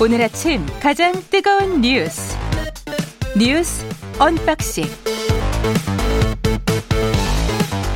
오늘 아침 가장 뜨거운 뉴스 뉴스 unboxing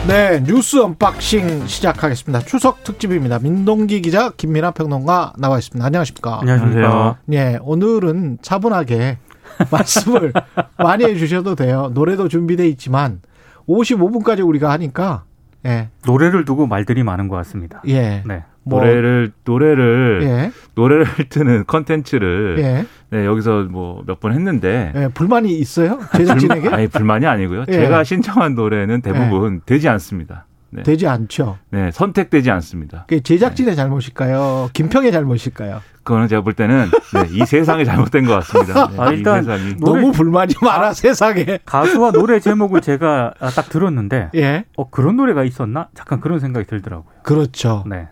네, 뉴스 unboxing 시작하겠습니다. 추석 특집입니다. 민동기 기자, 김민아 평론가 나와 있습니다. 안녕하십니까? 안녕하세요. 예, 오늘은 차분하게 말씀을 많이 해주셔도 돼요. 노래도 준비돼 있지만 55분까지 우리가 하니까 예, 노래를 두고 말들이 많은 것 같습니다. 예, 네. 뭐, 노래를 노래를 예, 노래를 트는 컨텐츠를 예, 네, 여기서 뭐 몇 번 했는데 예, 불만이 있어요? 제작진에게 불, 아니 불만이 아니고요. 예. 제가 신청한 노래는 대부분 되지 않습니다. 네. 되지 않죠. 네, 선택되지 않습니다. 그게 제작진의 잘못일까요? 김평의 잘못일까요? 그거는 제가 볼 때는 네, 이 세상이 잘못된 것 같습니다. 네, 아, 이 일단 세상이 노래- 너무 불만이 많아 세상에. 가수와 노래 제목을 제가 딱 들었는데 예, 어 그런 노래가 있었나? 잠깐 그런 생각이 들더라고요. 그렇죠. 네.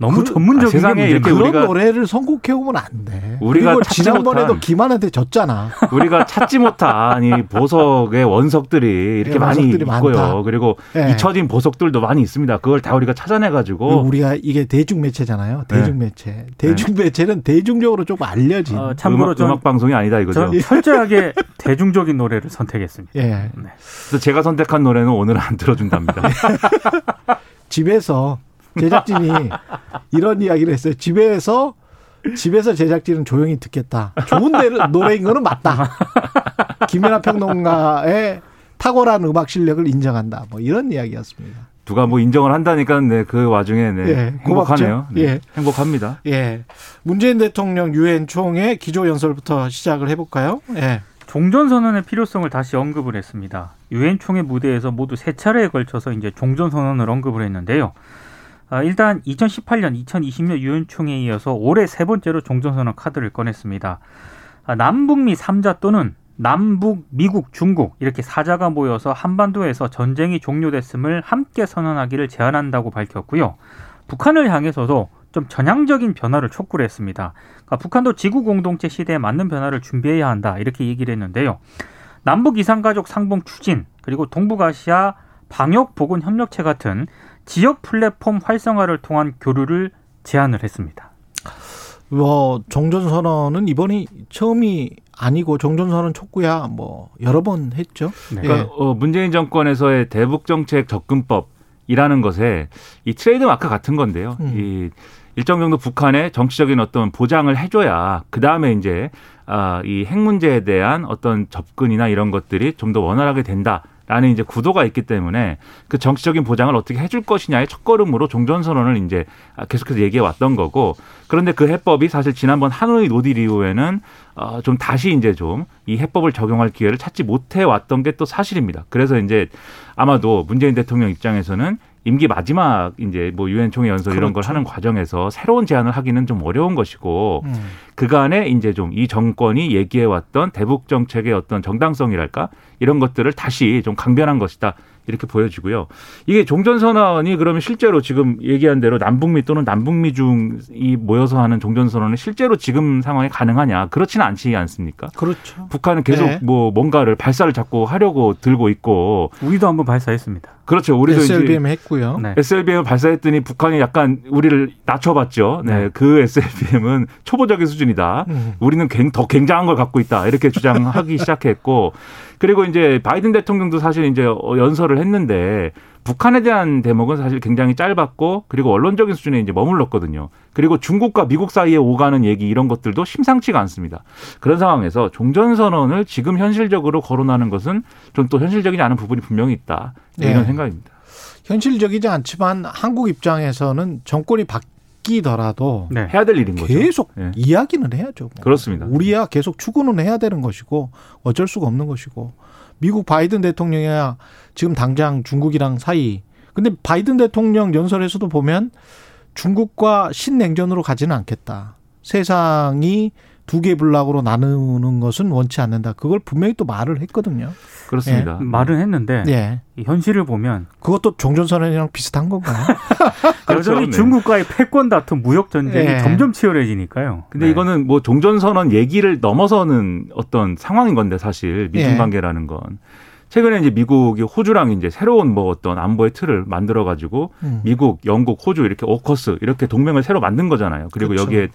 너무 그- 전문적인 아, 세상에 게 이렇게. 그런 우리가- 노래를 선곡해 오면 안 돼. 우리가 그리고 찾지 지난번에도 못한- 김한한테 졌잖아. 우리가 찾지 못한 이 보석의 원석들이 이렇게 예, 많이 원석들이 있고요. 많다. 그리고 예. 잊혀진 보석들도 많이 있습니다. 그걸 다 우리가 찾아내 가지고 우리가 이게 대중 매체잖아요. 대중 매체. 대중 매체는 대중적으로 조금 알려진. 어, 참고로 음악, 전, 음악 방송이 아니다 이거죠. 전 철저하게 대중적인 노래를 선택했습니다. 예. 네. 그래서 제가 선택한 노래는 오늘 안 들어준답니다. 집에서 제작진이 이런 이야기를 했어요. 집에서 집에서 제작진은 조용히 듣겠다. 좋은 데- 노래인 거는 맞다. 김연아 평론가의 탁월한 음악 실력을 인정한다. 뭐 이런 이야기였습니다. 누가 뭐 인정을 한다니까 네, 그 와중에 네, 예, 행복하네요. 네, 예. 행복합니다. 예. 문재인 대통령 유엔 총회 기조 연설부터 시작을 해볼까요? 예. 종전 선언의 필요성을 다시 언급을 했습니다. 유엔 총회 무대에서 모두 세 차례에 걸쳐서 이제 종전 선언을 언급을 했는데요. 아, 일단 2018년, 2020년 유엔 총회에 이어서 올해 세 번째로 종전선언 카드를 꺼냈습니다. 아, 남북미 3자 또는 남북, 미국, 중국 이렇게 사자가 모여서 한반도에서 전쟁이 종료됐음을 함께 선언하기를 제안한다고 밝혔고요. 북한을 향해서도 좀 전향적인 변화를 촉구를 했습니다. 그러니까 북한도 지구 공동체 시대에 맞는 변화를 준비해야 한다 이렇게 얘기를 했는데요. 남북 이산가족 상봉 추진 그리고 동북아시아 방역 보건 협력체 같은 지역 플랫폼 활성화를 통한 교류를 제안을 했습니다. 뭐 종전선언은 이번이 처음이 아니고 종전선언 촉구야 뭐 여러 번 했죠. 네. 예. 그러니까 어, 문재인 정권에서의 대북 정책 접근법이라는 것에 이 트레이드 마크 같은 건데요. 음. 이 일정 정도 북한에 정치적인 어떤 보장을 해줘야 그 다음에 이제 아, 이 핵 문제에 대한 어떤 접근이나 이런 것들이 좀 더 원활하게 된다. 라는 이제 구도가 있기 때문에 그 정치적인 보장을 어떻게 해줄 것이냐의 첫걸음으로 종전선언을 이제 계속해서 얘기해 왔던 거고 그런데 그 해법이 사실 지난번 하노이 노딜 이후에는 어, 좀 다시 이제 좀 이 해법을 적용할 기회를 찾지 못해 왔던 게 또 사실입니다. 그래서 이제 아마도 문재인 대통령 입장에서는 임기 마지막 이제 뭐 유엔 총회 연설 이런 걸 그렇죠. 하는 과정에서 새로운 제안을 하기는 좀 어려운 것이고 음. 그간에 이제 좀 이 정권이 얘기해 왔던 대북 정책의 어떤 정당성이랄까 이런 것들을 다시 좀 강변한 것이다. 이렇게 보여지고요. 이게 종전선언이 그러면 실제로 지금 얘기한 대로 남북미 또는 남북미 중이 모여서 하는 종전선언은 실제로 지금 상황에 가능하냐? 그렇지는 않지 않습니까? 그렇죠. 북한은 계속 네. 뭐 뭔가를 발사를 자꾸 하려고 들고 있고 우리도 한번 발사했습니다. 그렇죠. 우리도 SLBM 이제 했고요. 네. SLBM을 발사했더니 북한이 약간 우리를 낮춰봤죠. 네, 네. 그 SLBM은 초보적인 수준이다. 음. 우리는 굉- 더 굉장한 걸 갖고 있다. 이렇게 주장하기 시작했고, 그리고 이제 바이든 대통령도 사실 이제 어, 연설을 했는데 북한에 대한 대목은 사실 굉장히 짧았고 그리고 원론적인 수준에 이제 머물렀거든요. 그리고 중국과 미국 사이에 오가는 얘기 이런 것들도 심상치가 않습니다. 그런 상황에서 종전선언을 지금 현실적으로 거론하는 것은 좀 또 현실적이지 않은 부분이 분명히 있다. 네. 이런 생각입니다. 현실적이지 않지만 한국 입장에서는 정권이 바뀌더라도 네. 해야 될 일인 거죠. 계속 네. 이야기는 해야죠. 뭐. 그렇습니다. 우리야 계속 추구는 해야 되는 것이고 어쩔 수가 없는 것이고 미국 바이든 대통령이야 지금 당장 중국이랑 사이. 근데 바이든 대통령 연설에서도 보면 중국과 신냉전으로 가지는 않겠다. 세상이 두 개 블록으로 나누는 것은 원치 않는다. 그걸 분명히 또 말을 했거든요. 그렇습니다. 말은 했는데 예. 이 현실을 보면 그것도 종전선언이랑 비슷한 건가요? 그렇죠. 여전히 네. 중국과의 패권 다툼 무역 전쟁이 예. 점점 치열해지니까요. 근데 네. 이거는 뭐 종전선언 얘기를 넘어서는 어떤 상황인 건데 사실 미중 예. 관계라는 건 최근에 이제 미국이 호주랑 이제 새로운 뭐 어떤 안보의 틀을 만들어 가지고 음. 미국, 영국, 호주 이렇게 오커스 이렇게 동맹을 새로 만든 거잖아요. 그리고 그렇죠. 여기에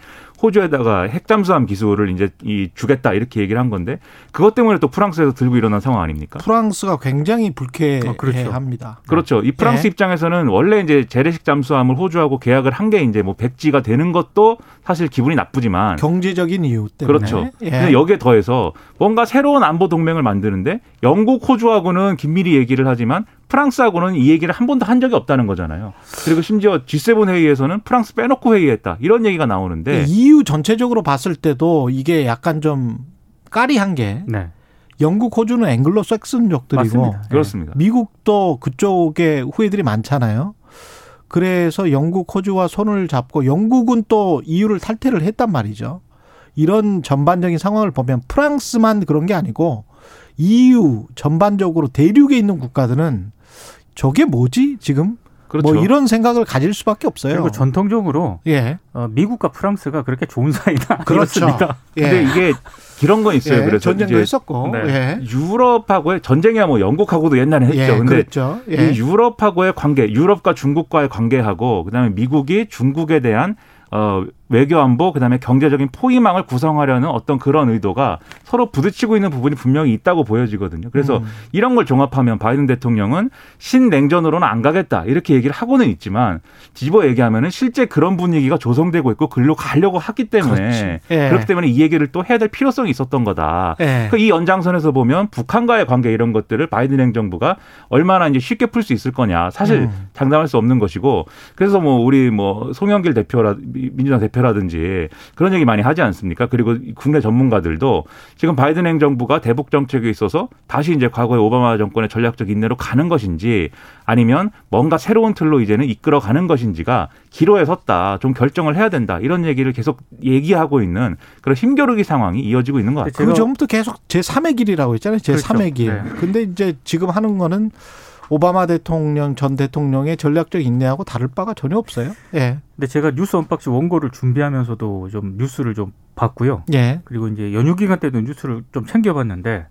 호주에다가 핵 잠수함 기술을 이제 이 주겠다 이렇게 얘기를 한 건데 그것 때문에 또 프랑스에서 들고 일어난 상황 아닙니까? 프랑스가 굉장히 불쾌해합니다. 어, 그렇죠. 그렇죠. 이 프랑스 예. 입장에서는 원래 이제 재래식 잠수함을 호주하고 계약을 한 게 이제 뭐 백지가 되는 것도 사실 기분이 나쁘지만 경제적인 이유 때문에 그렇죠. 예. 근데 여기에 더해서 뭔가 새로운 안보 동맹을 만드는데 영국, 호주하고는 긴밀히 얘기를 하지만 프랑스하고는 이 얘기를 한 번도 한 적이 없다는 거잖아요. 그리고 심지어 G7 회의에서는 프랑스 빼놓고 회의했다. 이런 얘기가 나오는데 EU 전체적으로 봤을 때도 이게 약간 좀 까리한 게 네. 영국, 호주는 앵글로색슨족들이고 맞습니다. 그렇습니다. 미국도 그쪽에 후예들이 많잖아요. 그래서 영국, 호주와 손을 잡고 영국은 또 EU를 탈퇴를 했단 말이죠. 이런 전반적인 상황을 보면 프랑스만 그런 게 아니고 EU 전반적으로 대륙에 있는 국가들은 저게 뭐지 지금 그렇죠. 뭐 이런 생각을 가질 수밖에 없어요. 그리고 전통적으로 예, 어, 미국과 프랑스가 그렇게 좋은 사이다 그렇죠. 이렇습니다. 예. 근데 이게 이런 건 있어요. 예, 그래서 전쟁도 했었고, 네. 예, 유럽하고의 전쟁이야 뭐 영국하고도 옛날에 했죠. 예, 근데 그렇죠. 예. 이 유럽하고의 관계, 유럽과 중국과의 관계하고 그다음에 미국이 중국에 대한 어 외교 안보 그다음에 경제적인 포위망을 구성하려는 어떤 그런 의도가 서로 부딪히고 있는 부분이 분명히 있다고 보여지거든요. 그래서 음. 이런 걸 종합하면 바이든 대통령은 신냉전으로는 안 가겠다 이렇게 얘기를 하고는 있지만 뒤집어 얘기하면은 실제 그런 분위기가 조성되고 있고 글로 가려고 하기 때문에. 예. 그렇기 때문에 이 얘기를 또 해야 될 필요성이 있었던 거다. 예. 그 이 연장선에서 보면 북한과의 관계 이런 것들을 바이든 행정부가 얼마나 이제 쉽게 풀 수 있을 거냐 사실 음. 장담할 수 없는 것이고 그래서 뭐 우리 뭐 송영길 대표라 민주당 대표라든지 그런 얘기 많이 하지 않습니까? 그리고 국내 전문가들도 지금 바이든 행정부가 대북 정책에 있어서 다시 이제 과거의 오바마 정권의 전략적 인내로 가는 것인지 아니면 뭔가 새로운 틀로 이제는 이끌어 가는 것인지가 기로에 섰다. 좀 결정을 해야 된다. 이런 얘기를 계속 얘기하고 있는 그런 힘겨루기 상황이 이어지고 있는 것 같아요. 그 전부터 계속 제3의 길이라고 했잖아요. 제3의 그렇죠. 길. 네. 근데 이제 지금 하는 거는 오바마 대통령 전 대통령의 전략적 인내하고 다를 바가 전혀 없어요. 예. 근데 제가 뉴스 unboxing 원고를 준비하면서도 좀 뉴스를 좀 봤고요. 예. 그리고 이제 연휴 기간 때도 뉴스를 좀 챙겨봤는데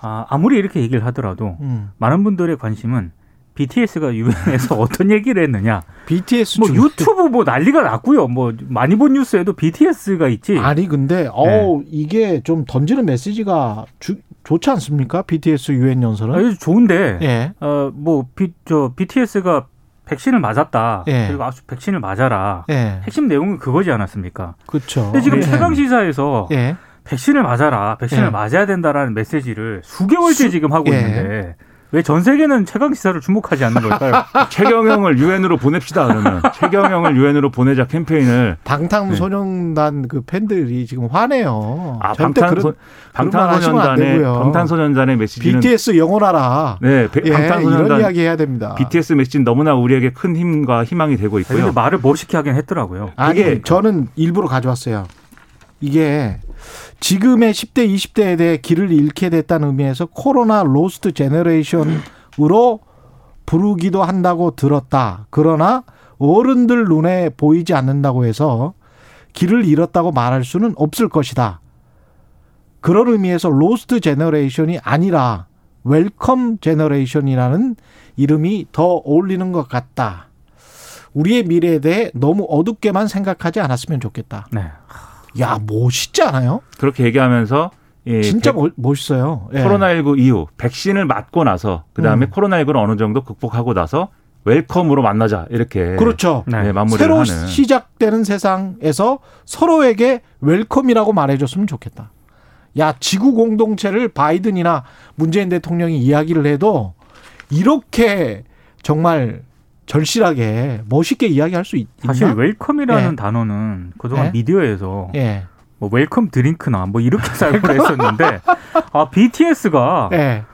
아, 아무리 이렇게 얘기를 하더라도 음. 많은 분들의 관심은 BTS가 유엔에서 어떤 얘기를 했느냐. BTS 뭐 중- 유튜브 뭐 난리가 났고요. 뭐 많이 본 뉴스에도 BTS가 있지. 아니 근데 어 이게 좀 던지는 메시지가 주, 좋지 않습니까? BTS 유엔 연설은. 아주 좋은데 예. 어뭐 저 BTS가 백신을 맞았다. 예. 그리고 아주 백신을 맞아라. 예. 핵심 내용은 그거지 않았습니까? 그렇죠. 근데 지금 예. 최강 시사에서 예. 백신을 맞아라, 백신을 예. 맞아야 된다라는 메시지를 수개월째 수- 지금 하고 예. 있는데 왜 전 세계는 최강 시사를 주목하지 않는 걸까요? 최경영을 유엔으로 보냅시다 그러면 최경영을 유엔으로 보내자 캠페인을 방탄소년단 그 팬들이 지금 화내요. 아 방탄소 방탄소년단의. 방탄소년단의 메시지는 BTS 영원하라. 네 배- 예, 이런 방탄소년단 이야기 해야 됩니다. BTS 메시지는 너무나 우리에게 큰 힘과 희망이 되고 있고요. 말을 멋있게 하긴 했더라고요. 아니 그게- 저는 일부러 가져왔어요. 이게 지금의 10대, 20대에 대해 길을 잃게 됐다는 의미에서 코로나 lost generation으로 부르기도 한다고 들었다. 그러나 어른들 눈에 보이지 않는다고 해서 길을 잃었다고 말할 수는 없을 것이다. 그런 의미에서 lost generation이 아니라 welcome generation이라는 이름이 더 어울리는 것 같다. 우리의 미래에 대해 너무 어둡게만 생각하지 않았으면 좋겠다. 네. 야, 멋있지 않아요? 그렇게 얘기하면서 예, 진짜 백- 멋- 멋있어요. 예. 코로나19 이후 백신을 맞고 나서 그 다음에 음. 코로나19를 어느 정도 극복하고 나서 welcome으로 만나자 이렇게 그렇죠. 네. 네, 마무리를 새로 하는 시작되는 세상에서 서로에게 welcome이라고 말해줬으면 좋겠다. 야, 지구 공동체를 바이든이나 문재인 대통령이 이야기를 해도 이렇게 정말 절실하게 멋있게 이야기할 수 있, 사실 있나? welcome이라는 예. 단어는 그동안 예? 미디어에서 예. 뭐 welcome drink나 뭐 이렇게 사용을 했었는데 아 BTS가 예.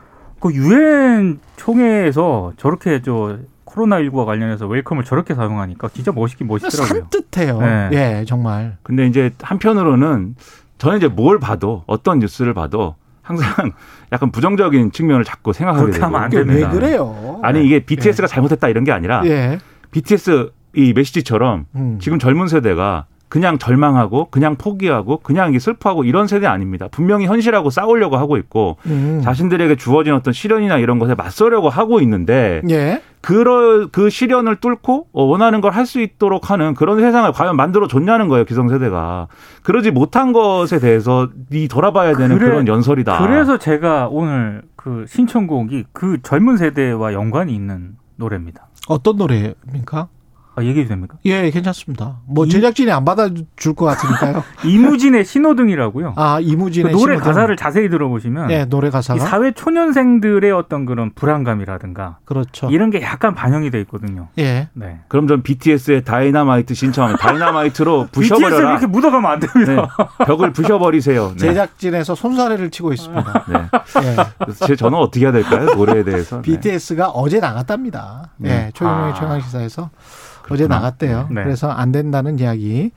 그 유엔 총회에서 저렇게 저 코로나 19와 관련해서 웰컴을 저렇게 사용하니까 진짜 멋있긴 멋있더라고요. 산뜻해요. 네. 예, 정말. 근데 이제 한편으로는 저는 이제 뭘 봐도 어떤 뉴스를 봐도 항상 약간 부정적인 측면을 자꾸 생각하게 그렇게 되고 하면 안 이게 왜 됩니다. 그래요? 아니 이게 BTS가 잘못했다 이런 게 아니라 예. BTS 이 메시지처럼 음. 지금 젊은 세대가 그냥 절망하고 그냥 포기하고 그냥 이게 슬퍼하고 이런 세대 아닙니다. 분명히 현실하고 싸우려고 하고 있고 음. 자신들에게 주어진 어떤 시련이나 이런 것에 맞서려고 하고 있는데 예. 그럴 그 시련을 뚫고 어, 원하는 걸 할 수 있도록 하는 그런 세상을 과연 만들어 줬냐는 거예요 기성세대가 그러지 못한 것에 대해서 이 돌아봐야 되는 그래- 그런 연설이다. 그래서 제가 오늘 그 신청곡이 그 젊은 세대와 연관이 있는 노래입니다. 어떤 노래입니까? 아, 얘기해도 됩니까? 예, 괜찮습니다. 뭐 이- 제작진이 안 받아줄 것 같으니까요. 이무진의 신호등이라고요. 아그 이무진의 노래 신호등. 가사를 자세히 들어보시면 예, 노래 이 가사가 사회 초년생들의 어떤 그런 불안감이라든가 그렇죠. 이런 게 약간 반영이 돼 있거든요. 예. 네. 그럼 전 BTS의 Dynamite 신청하면 Dynamite로 부셔버려라. 이렇게 묻어가면 안 됩니다. 네, 벽을 부셔버리세요. 네. 제작진에서 손사래를 치고 있습니다. 네. 예. 제 저는 어떻게 해야 될까요? 노래에 대해서. 네. BTS가 어제 나갔답니다. 네. 예, 최경영의 아. 최강 시사에서 어제. 나갔대요. 네. 그래서 안 된다는 이야기.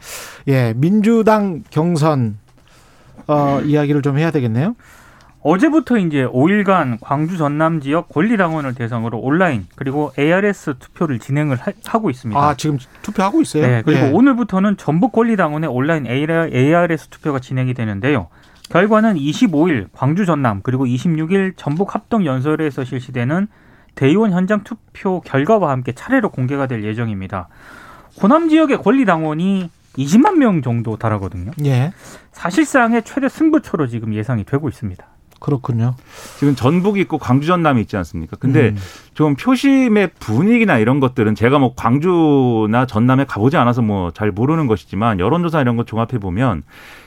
예, 민주당 경선 어, 이야기를 좀 해야 되겠네요. 어제부터 이제 5일간 광주 전남 지역 권리당원을 대상으로 온라인 그리고 ARS 투표를 진행을 하, 고 있습니다. 아, 지금 투표하고 있어요. 네, 그리고 예. 오늘부터는 전북 권리당원의 온라인 ARS 투표가 진행이 되는데요. 결과는 25일 광주 전남 그리고 26일 전북 합동 연설에서 실시되는 대의원 현장 투표 결과와 함께 차례로 공개가 될 예정입니다. 호남 지역의 권리당원이 20만 명 정도 달하거든요. 예, 사실상의 최대 승부처로 지금 예상이 되고 있습니다. 그렇군요. 지금 전북이 있고 광주 전남이 있지 않습니까? 근데 음. 좀 표심의 분위기나 이런 것들은 제가 뭐 광주나 전남에 가보지 않아서 뭐 잘 모르는 것이지만 여론조사 이런 거 종합해 보면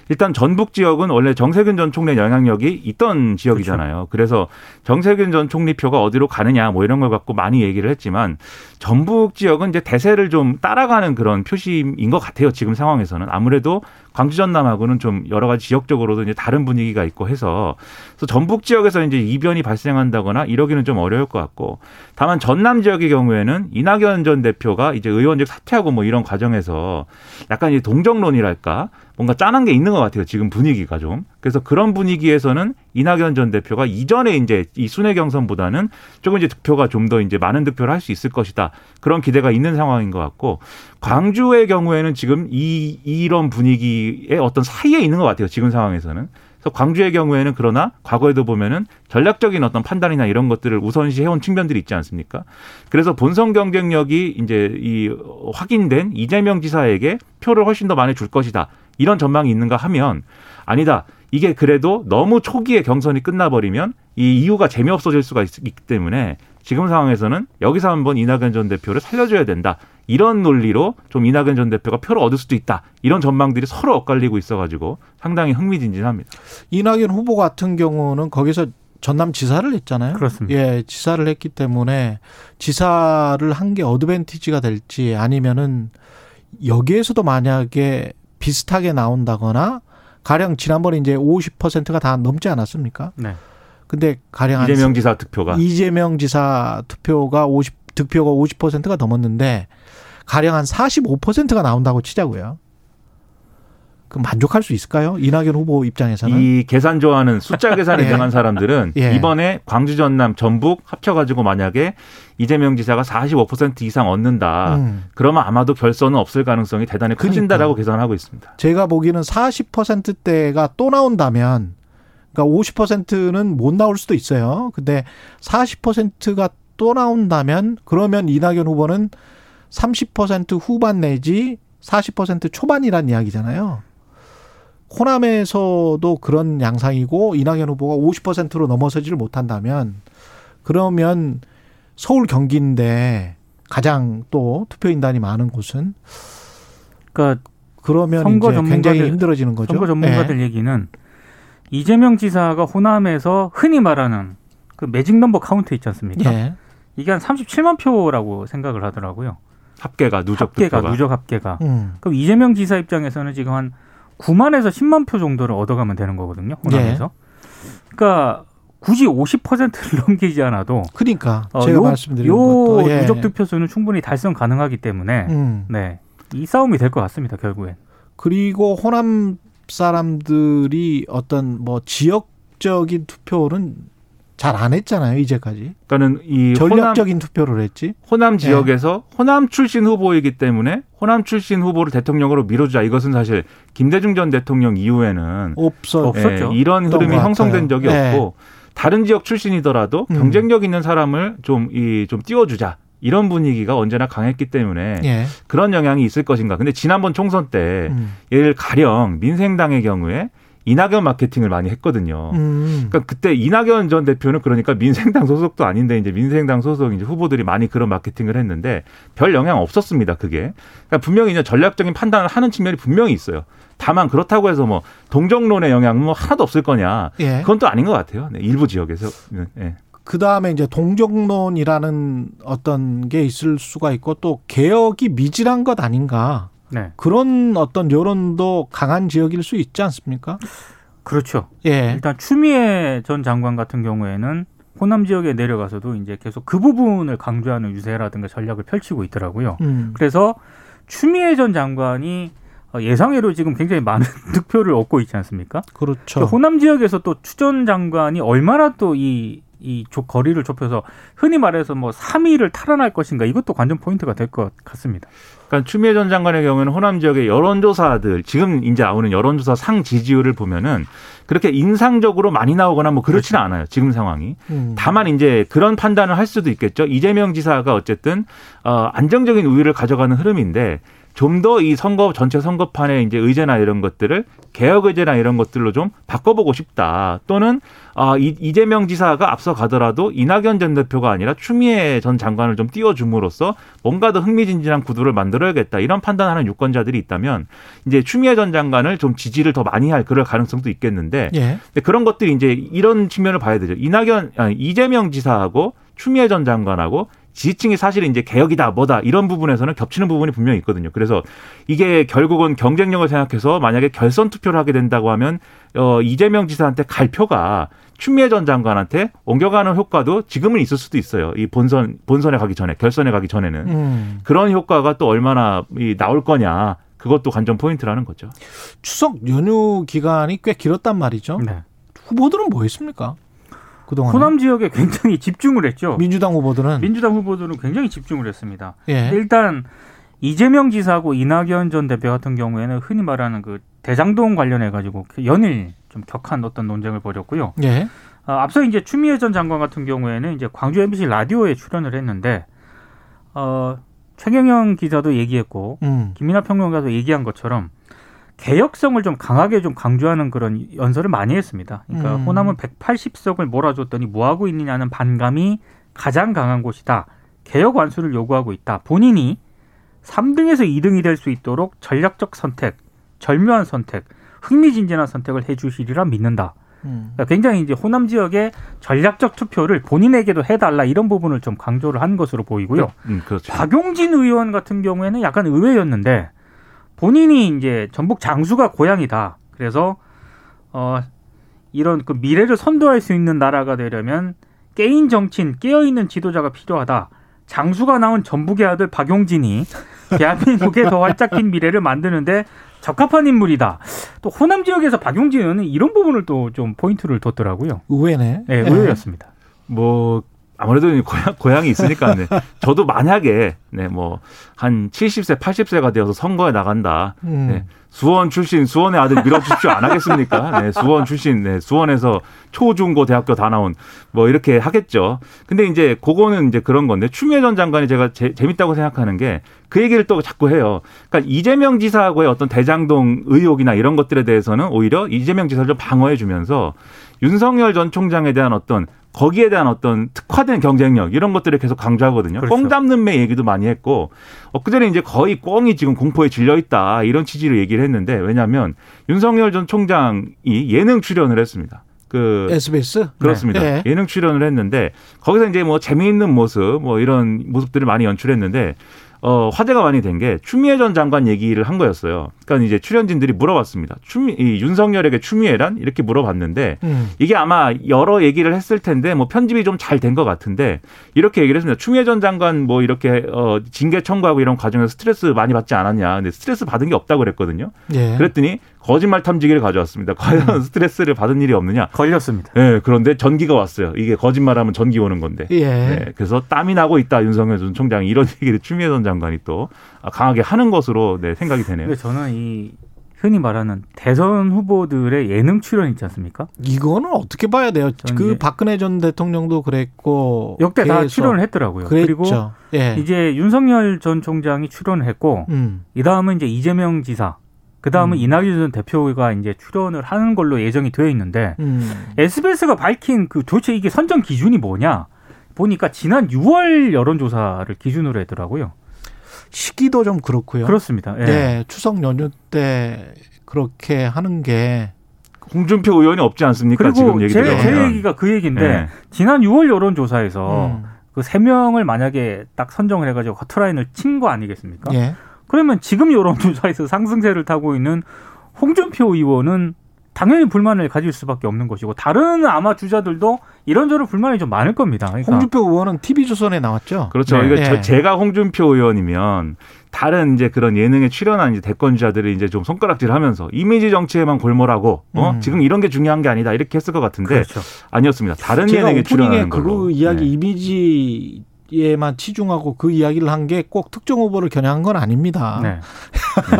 일단 전북 지역은 원래 정세균 전 총리의 영향력이 있던 지역이잖아요. 그래서 정세균 전 총리 표가 어디로 가느냐 뭐 이런 걸 갖고 많이 얘기를 했지만 전북 지역은 이제 대세를 좀 따라가는 그런 표심인 것 같아요. 지금 상황에서는 아무래도 광주 전남하고는 좀 여러 가지 지역적으로도 이제 다른 분위기가 있고 해서 그래서 전북 지역에서 이제 이변이 발생한다거나 이러기는 좀 어려울 것 같고 다만 전남 지역의 경우에는 이낙연 전 대표가 이제 의원직 사퇴하고 뭐 이런 과정에서 약간 이제 동정론이랄까 뭔가 짠한 게 있는 것 같아요. 지금 분위기가 좀. 그래서 그런 분위기에서는 이낙연 전 대표가 이전에 이제 이 순회 경선보다는 조금 이제 득표가 좀 더 이제 많은 득표를 할 수 있을 것이다. 그런 기대가 있는 상황인 것 같고 광주의 경우에는 지금 이 이런 분위기의 어떤 사이에 있는 것 같아요. 지금 상황에서는. 그래서 광주의 경우에는 그러나 과거에도 보면은 전략적인 어떤 판단이나 이런 것들을 우선시 해온 측면들이 있지 않습니까? 그래서 본선 경쟁력이 이제 이 확인된 이재명 지사에게 표를 훨씬 더 많이 줄 것이다. 이런 전망이 있는가 하면 아니다. 이게 그래도 너무 초기에 경선이 끝나버리면 이 이유가 재미없어질 수가 있, 기 때문에 지금 상황에서는 여기서 한번 이낙연 전 대표를 살려줘야 된다. 이런 논리로 좀 이낙연 전 대표가 표를 얻을 수도 있다. 이런 전망들이 서로 엇갈리고 있어가지고 상당히 흥미진진합니다. 이낙연 후보 같은 경우는 거기서 전남 지사를 했잖아요. 그렇습니다. 예, 지사를 했기 때문에 지사를 한 게 어드밴티지가 될지 아니면은 여기에서도 만약에 비슷하게 나온다거나 가령 지난번에 이제 50%가 다 넘지 않았습니까? 네. 근데 가령 한 이재명 지사 득표가 이재명 지사 투표가 50 득표가 50%가 넘었는데 가령 한 45%가 나온다고 치자고요. 그럼 만족할 수 있을까요? 이낙연 후보 입장에서는 이 계산 좋아하는 숫자 계산에 예. 능한 사람들은 예. 이번에 광주 전남 전북 합쳐가지고 만약에 이재명 지사가 45% 이상 얻는다. 음. 그러면 아마도 결선은 없을 가능성이 대단히 커진다라고 계산하고 있습니다. 제가 보기에는 40%대가 또 나온다면 그러니까 50%는 못 나올 수도 있어요. 근데 40%가 또 나온다면 그러면 이낙연 후보는 30% 후반 내지 40% 초반이란 이야기잖아요. 호남에서도 그런 양상이고 이낙연 후보가 50%로 넘어서지를 못한다면 그러면 서울 경기인데 가장 또 투표인단이 많은 곳은 그러니까 그러면 선거 이제 굉장히 전문가들- 힘들어지는 거죠. 선거 전문가들 예. 얘기는 이재명 지사가 호남에서 흔히 말하는 그 매직 넘버 카운트 있지 않습니까? 예. 이게 한 37만 표라고 생각을 하더라고요. 합계가 누적 합계가 득표가. 누적 합계가. 음. 그럼 이재명 지사 입장에서는 지금 한 9만에서 10만 표 정도를 얻어가면 되는 거거든요. 호남에서. 그러니까 굳이 50%를 넘기지 않아도 그러니까 어, 제가 요, 말씀드린 요 것도 예. 누적 득표수는 충분히 달성 가능하기 때문에 음. 네. 이 싸움이 될 것 같습니다. 결국엔. 그리고 호남 사람들이 어떤 뭐 지역적인 투표는 잘 안 했잖아요 이제까지 그러니까는 이 호남, 전략적인 투표를 했지. 호남 지역에서 호남 출신 후보이기 때문에 호남 출신 후보를 대통령으로 밀어주자. 이것은 사실 김대중 전 대통령 이후에는 없어. 없- 없었죠. 예, 이런 흐름이 것 형성된 적이 같아요. 없고 다른 지역 출신이더라도 음. 경쟁력 있는 사람을 좀 이 좀 띄워주자. 이런 분위기가 언제나 강했기 때문에 예. 그런 영향이 있을 것인가. 근데 지난번 총선 때 음. 예를 가령 민생당의 경우에 이낙연 마케팅을 많이 했거든요. 음. 그러니까 그때 이낙연 전 대표는 그러니까 민생당 소속도 아닌데 이제 민생당 소속 이제 후보들이 많이 그런 마케팅을 했는데 별 영향 없었습니다. 그게 그러니까 분명히 이제 전략적인 판단을 하는 측면이 분명히 있어요. 다만 그렇다고 해서 뭐 동정론의 영향은 뭐 하나도 없을 거냐? 예. 그건 또 아닌 것 같아요. 네, 일부 지역에서. 네. 그 다음에 이제 동정론이라는 어떤 게 있을 수가 있고 또 개혁이 미진한 것 아닌가 네. 그런 어떤 여론도 강한 지역일 수 있지 않습니까? 그렇죠. 예. 일단 추미애 전 장관 같은 경우에는 호남 지역에 내려가서도 이제 계속 그 부분을 강조하는 유세라든가 전략을 펼치고 있더라고요. 음. 그래서 추미애 전 장관이 어, 예상외로 지금 굉장히 많은 득표를 얻고 있지 않습니까? 그렇죠. 그 호남 지역에서 또 추 전 장관이 얼마나 또 이 이 거리를 좁혀서 흔히 말해서 뭐 3위를 탈환할 것인가 이것도 관전 포인트가 될 것 같습니다. 그러니까 추미애 전 장관의 경우에는 호남 지역의 여론조사들 지금 이제 나오는 여론조사 상 지지율을 보면은 그렇게 인상적으로 많이 나오거나 뭐 그렇지는 않아요. 지금 상황이. 음. 다만 이제 그런 판단을 할 수도 있겠죠. 이재명 지사가 어쨌든 어 안정적인 우위를 가져가는 흐름인데 좀 더 이 선거 전체 선거판의 이제 의제나 이런 것들을 개혁 의제나 이런 것들로 좀 바꿔보고 싶다. 또는 아 이- 이재명 지사가 앞서 가더라도 이낙연 전 대표가 아니라 추미애 전 장관을 좀 띄워줌으로써 뭔가 더 흥미진진한 구도를 만들어야겠다. 이런 판단하는 유권자들이 있다면 이제 추미애 전 장관을 좀 지지를 더 많이 할 그럴 가능성도 있겠는데 예. 그런 것들이 이제 이런 측면을 봐야 되죠. 이낙연, 아니, 이재명 지사하고 추미애 전 장관하고 지지층이 사실 이제 개혁이다, 뭐다, 이런 부분에서는 겹치는 부분이 분명히 있거든요. 그래서 이게 결국은 경쟁력을 생각해서 만약에 결선 투표를 하게 된다고 하면, 어, 이재명 지사한테 갈 표가 추미애 전 장관한테 옮겨가는 효과도 지금은 있을 수도 있어요. 이 본선, 본선에 가기 전에, 결선에 가기 전에는. 음. 그런 효과가 또 얼마나 이 나올 거냐. 그것도 관전 포인트라는 거죠. 추석 연휴 기간이 꽤 길었단 말이죠. 네. 후보들은 뭐 했습니까? 그동안 호남 지역에 굉장히 집중을 했죠. 민주당 후보들은 민주당 후보들은 굉장히 집중을 했습니다. 예. 일단 이재명 지사하고 이낙연 전 대표 같은 경우에는 흔히 말하는 그 대장동 관련해 가지고 연일 좀 격한 어떤 논쟁을 벌였고요. 예. 어, 앞서 이제 추미애 전 장관 같은 경우에는 이제 광주 MBC 라디오에 출연을 했는데 어, 최경영 기자도 얘기했고 음. 김민하 평론가도 얘기한 것처럼 개혁성을 좀 강하게 좀 강조하는 그런 연설을 많이 했습니다. 그러니까 음. 호남은 180석을 몰아줬더니 뭐 하고 있느냐는 반감이 가장 강한 곳이다. 개혁 완수를 요구하고 있다. 본인이 3등에서 2등이 될 수 있도록 전략적 선택, 절묘한 선택, 흥미진진한 선택을 해주시리라 믿는다. 음. 그러니까 굉장히 이제 호남 지역의 전략적 투표를 본인에게도 해달라 이런 부분을 좀 강조를 한 것으로 보이고요. 음, 그렇죠. 박용진 의원 같은 경우에는 약간 의외였는데 본인이 이제 전북 장수가 고향이다. 그래서 어 이런 그 미래를 선도할 수 있는 나라가 되려면 깨인 정치인, 깨어 있는 지도자가 필요하다. 장수가 나온 전북의 아들 박용진이 대한민국의 더 활짝 핀 미래를 만드는데 적합한 인물이다. 또 호남 지역에서 박용진 의원은 이런 부분을 또 좀 포인트를 뒀더라고요. 의외네. 네, 의외였습니다. 뭐 아무래도 고향, 고향이 있으니까 네. 저도 만약에 네 뭐 한 70세 80세가 되어서 선거에 나간다. 음. 네. 수원 출신 수원의 아들 밀어주십시오 안 하겠습니까? 네, 수원 출신 네, 수원에서 초 중 고 대학교 다 나온 뭐 이렇게 하겠죠. 근데 이제 그거는 이제 그런 건데 추미애 전 장관이 제가 제, 재밌다고 생각하는 게 그 얘기를 또 자꾸 해요. 그러니까 이재명 지사하고의 어떤 대장동 의혹이나 이런 것들에 대해서는 오히려 이재명 지사를 좀 방어해 주면서 윤석열 전 총장에 대한 어떤 거기에 대한 어떤 특화된 경쟁력 이런 것들을 계속 강조하거든요. 그렇죠. 꽁 잡는 매 얘기도 많이 했고 엊그전에 이제 거의 꽁이 지금 공포에 질려 있다 이런 취지로 얘기를 했는데 왜냐하면 윤석열 전 총장이 예능 출연을 했습니다. 그 SBS 그렇습니다. 네. 예능 출연을 했는데 거기서 이제 뭐 재미있는 모습 뭐 이런 모습들을 많이 연출했는데 어 화제가 많이 된 게 추미애 전 장관 얘기를 한 거였어요. 그러니까 이제 출연진들이 물어봤습니다. 추미 이 윤석열에게 추미애란 이렇게 물어봤는데 음. 이게 아마 여러 얘기를 했을 텐데 뭐 편집이 좀 잘 된 것 같은데 이렇게 얘기를 했습니다. 추미애 전 장관 뭐 이렇게 어 징계 청구하고 이런 과정에서 스트레스 많이 받지 않았냐. 근데 스트레스 받은 게 없다고 그랬거든요. 예. 그랬더니 거짓말 탐지기를 가져왔습니다. 과연 스트레스를 받은 일이 없느냐? 걸렸습니다. 예, 그런데 전기가 왔어요. 이게 거짓말하면 전기 오는 건데. 예. 네, 그래서 땀이 나고 있다 윤석열 전 총장이 이런 얘기를 추미애 전 장관이 또 강하게 하는 것으로 네, 생각이 되네요. 근데 저는 이 흔히 말하는 대선 후보들의 예능 출연 있지 않습니까? 이거는 어떻게 봐야 돼요? 그 박근혜 전 대통령도 그랬고 역대 다 출연을 했더라고요. 그랬죠. 그리고 예. 이제 윤석열 전 총장이 출연을 했고 음. 이 다음은 이제 이재명 지사, 그 다음은 음. 이낙연 전 대표가 이제 출연을 하는 걸로 예정이 되어 있는데 음. SBS가 밝힌 그 도대체 이게 선정 기준이 뭐냐 보니까 지난 6월 여론조사를 기준으로 했더라고요. 시기도 좀 그렇고요. 그렇습니다. 예. 네, 추석 연휴 때 그렇게 하는 게 홍준표 의원이 없지 않습니까? 지금 그리고 얘기 제, 들어보면. 제 얘기가 그 얘기인데 네. 지난 6월 여론조사에서 음. 그세 명을 만약에 딱 선정을 해가지고 커트라인을 친 거 아니겠습니까? 예. 그러면 지금 여론조사에서 상승세를 타고 있는 홍준표 의원은 당연히 불만을 가질 수밖에 없는 것이고 다른 아마 주자들도 이런저런 불만이 좀 많을 겁니다. 그러니까 홍준표 의원은 TV조선에 나왔죠. 그렇죠. 네. 이거 저- 예. 제가 홍준표 의원이면 다른 이제 그런 예능에 출연한 이제 대권주자들이 이제 좀 손가락질하면서 이미지 정치에만 골몰하고 어 음. 지금 이런 게 중요한 게 아니다 이렇게 했을 것 같은데 그렇죠. 아니었습니다. 다른 제가 예능에 출연하는 걸로. 그 이야기 네. 이미지 에만 치중하고 그 이야기를 한 게 꼭 특정 후보를 겨냥한 건 아닙니다. 네.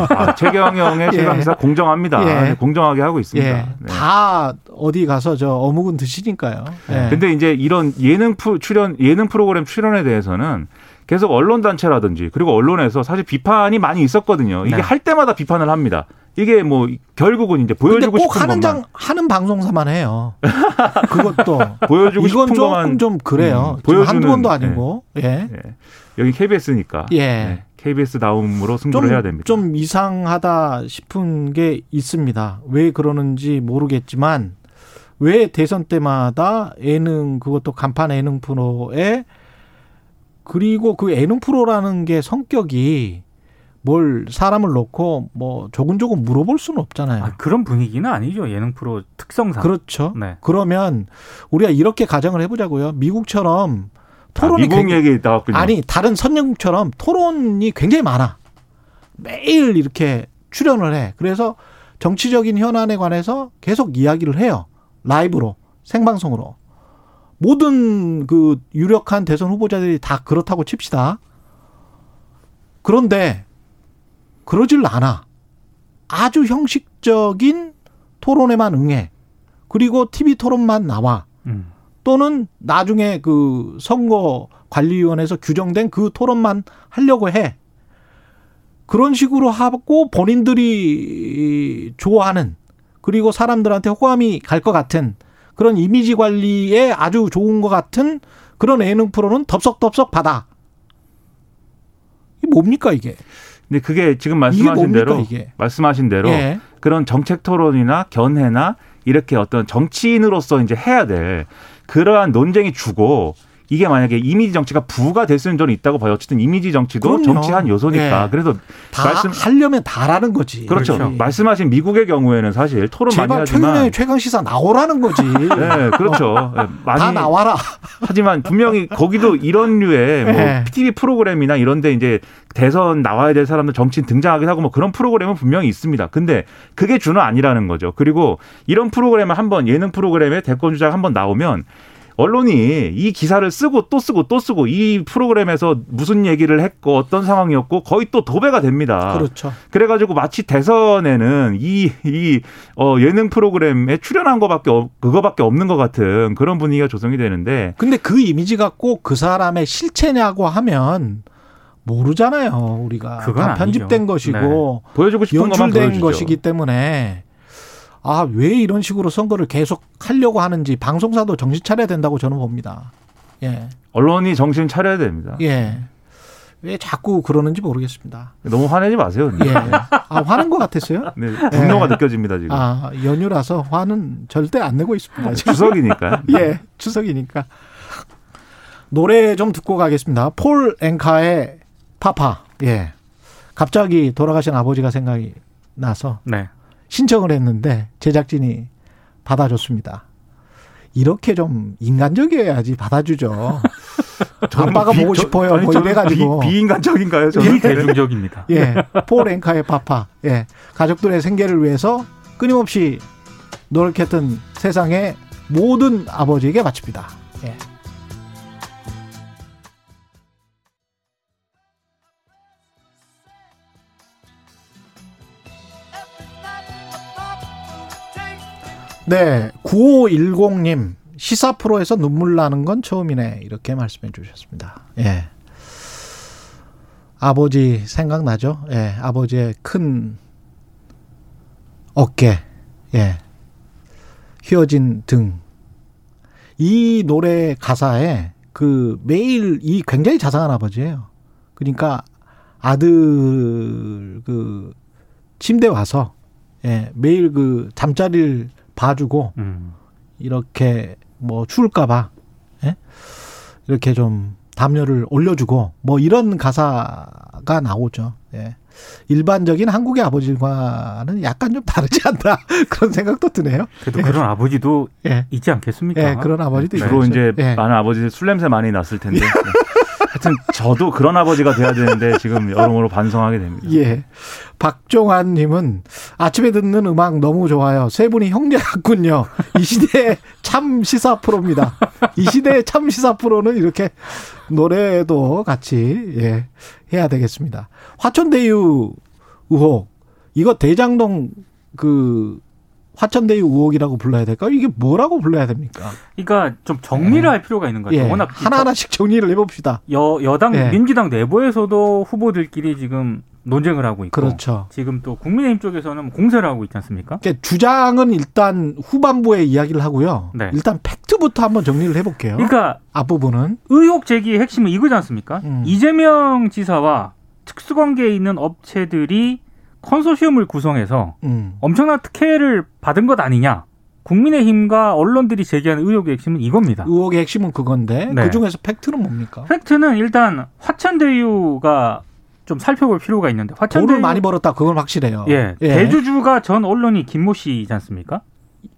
아, 최경영의 예. 최강사 공정합니다. 예. 네, 공정하게 하고 있습니다. 예, 네. 다 어디 가서 저 어묵은 드시니까요. 예. 근데 이제 이런 예능 프로, 출연 예능 프로그램 출연에 대해서는 계속 언론 단체라든지 그리고 언론에서 사실 비판이 많이 있었거든요. 이게 네. 할 때마다 비판을 합니다. 이게 뭐 결국은 이제 보여주고 꼭 싶은 하는 것만 장 하는 방송사만 해요. 그것도 보여주고 이건 싶은 조금 것만 좀 그래요. 음, 보여주는, 한두 번도 아니고 예. 예. 여기 KBS니까 예. KBS 다음으로 승부를 해야 됩니다. 좀, 좀 이상하다 싶은 게 있습니다. 왜 그러는지 모르겠지만 왜 대선 때마다 예능 그것도 간판 예능 프로에 그리고 그 예능 프로라는 게 성격이 뭘 사람을 놓고 뭐 조근조근 물어볼 수는 없잖아요. 아, 그런 분위기는 아니죠. 예능 프로 특성상. 그렇죠. 네. 그러면 우리가 이렇게 가정을 해보자고요. 미국처럼 아, 토론이 미국 굉장히- 얘기 나왔군요. 아니 다른 선진국처럼 토론이 굉장히 많아. 매일 이렇게 출연을 해. 그래서 정치적인 현안에 관해서 계속 이야기를 해요. 라이브로 생방송으로. 모든 그 유력한 대선 후보자들이 다 그렇다고 칩시다. 그런데 그러질 않아. 아주 형식적인 토론에만 응해. 그리고 TV 토론만 나와. 음. 또는 나중에 그 선거 관리위원회에서 규정된 그 토론만 하려고 해. 그런 식으로 하고 본인들이 좋아하는 그리고 사람들한테 호감이 갈 것 같은 그런 이미지 관리에 아주 좋은 것 같은 그런 예능 프로는 덥석덥석 받아. 이게 뭡니까 이게? 근데 그게 지금 말씀하신 뭡니까 대로 이게? 말씀하신 대로 예. 그런 정책 토론이나 견해나 이렇게 어떤 정치인으로서 이제 해야 될 그러한 논쟁이 주고 이게 만약에 이미지 정치가 부가 될 수는 저는 있다고 봐요. 어쨌든 이미지 정치도 그럼요. 정치 한 요소니까. 예. 그래서 다 말씀- 하려면 다라는 거지. 그렇죠. 그렇죠. 말씀하신 미국의 경우에는 사실 토론 많이 제발 하지만 최근에 최강 시사 나오라는 거지. 네, 그렇죠. 예, 많이 다 나와라. 하지만 분명히 거기도 이런 류의 뭐 예. TV 프로그램이나 이런데 이제 대선 나와야 될 사람들 정치인 등장하기도 하고 뭐 그런 프로그램은 분명히 있습니다. 근데 그게 주는 아니라는 거죠. 그리고 이런 프로그램을 한번 예능 프로그램에 대권 주자가 한번 나오면 언론이 이 기사를 쓰고 또 쓰고 또 쓰고 이 프로그램에서 무슨 얘기를 했고 어떤 상황이었고 거의 또 도배가 됩니다. 그렇죠. 그래가지고 마치 대선에는 이, 이, 어, 예능 프로그램에 출연한 거밖에, 없- 그거밖에 없는 것 같은 그런 분위기가 조성이 되는데 근데 그 이미지가 꼭 그 사람의 실체냐고 하면 모르잖아요. 우리가 그건 다 편집된 아니죠. 것이고 보여주고 싶은 연출된. 것이기 때문에 아 왜 이런 식으로 선거를 계속 하려고 하는지 방송사도 정신 차려야 된다고 저는 봅니다. 예, 언론이 정신 차려야 됩니다. 예. 왜 자꾸 그러는지 모르겠습니다. 너무 화내지 마세요. 예. 아 화난 것 같았어요? 네, 분노가 예. 느껴집니다 지금. 아 연휴라서 화는 절대 안 내고 있습니다. 지금. 추석이니까. 예, 추석이니까. 노래 좀 듣고 가겠습니다. 폴 앵카의 파파. 예. 갑자기 돌아가신 아버지가 생각이 나서 네. 신청을 했는데 제작진이 받아줬습니다. 이렇게 좀 인간적이어야지 받아주죠. 아빠가 비- 보고 저- 싶어요. 아니, 뭐 이래가지고. 비, 비인간적인가요? 저는 이 대중적입니다. 예. 폴 앵카의 파파. 예. 가족들의 생계를 위해서 끊임없이 노력했던 세상의 모든 아버지에게 바칩니다. 예. 네, 9510님 시사 프로에서 눈물 나는 건 처음이네 이렇게 말씀해 주셨습니다. 예. 아버지 생각나죠? 예, 아버지의 큰 어깨, 예, 휘어진 등. 이 노래 가사에 그 매일 이 굉장히 자상한 아버지예요. 그러니까 아들 그 침대 와서 예, 매일 그 잠자리를 봐주고 음. 이렇게 뭐 추울까봐 예? 이렇게 좀 담요를 올려주고 뭐 이런 가사가 나오죠. 예. 일반적인 한국의 아버지와는 약간 좀 다르지 않나 그런 생각도 드네요. 그래도 그런 아버지도 예. 있지 않겠습니까? 예, 그런 아버지도 네. 있죠. 주로 이제 예. 많은 아버지들 술 냄새 많이 났을 텐데. 네. 하여튼 저도 그런 아버지가 돼야 되는데 지금 여러모로 반성하게 됩니다. 예. 박종환 님은 아침에 듣는 음악 너무 좋아요. 세 분이 형제 같군요. 이 시대의 참 시사 프로입니다. 이 시대의 참 시사 프로는 이렇게 노래도 같이 예, 해야 되겠습니다. 화천대유 의혹. 이거 대장동 그 화천대유 의혹이라고 불러야 될까요? 이게 뭐라고 불러야 됩니까? 그러니까 좀 정리를 할 필요가 있는 거죠. 예. 워낙 하나하나씩 정리를 해봅시다. 여 여당 예. 민주당 내부에서도 후보들끼리 지금 논쟁을 하고 있고 그렇죠. 지금 또 국민의힘 쪽에서는 공세를 하고 있지 않습니까? 그러니까 주장은 일단 후반부에 이야기를 하고요. 네. 일단 팩트부터 한번 정리를 해볼게요. 그러니까 앞부분은 의혹 제기의 핵심은 이거지 않습니까? 음. 이재명 지사와 특수관계에 있는 업체들이 컨소시엄을 구성해서 음. 엄청난 특혜를 받은 것 아니냐? 국민의힘과 언론들이 제기하는 의혹의 핵심은 이겁니다. 의혹의 핵심은 그건데 네. 그 중에서 팩트는 뭡니까? 팩트는 일단 화천대유가 좀 살펴볼 필요가 있는데 화천대유 돈을 많이 벌었다 그건 확실해요. 예, 대주주가 전 언론인 김모 씨이지 않습니까?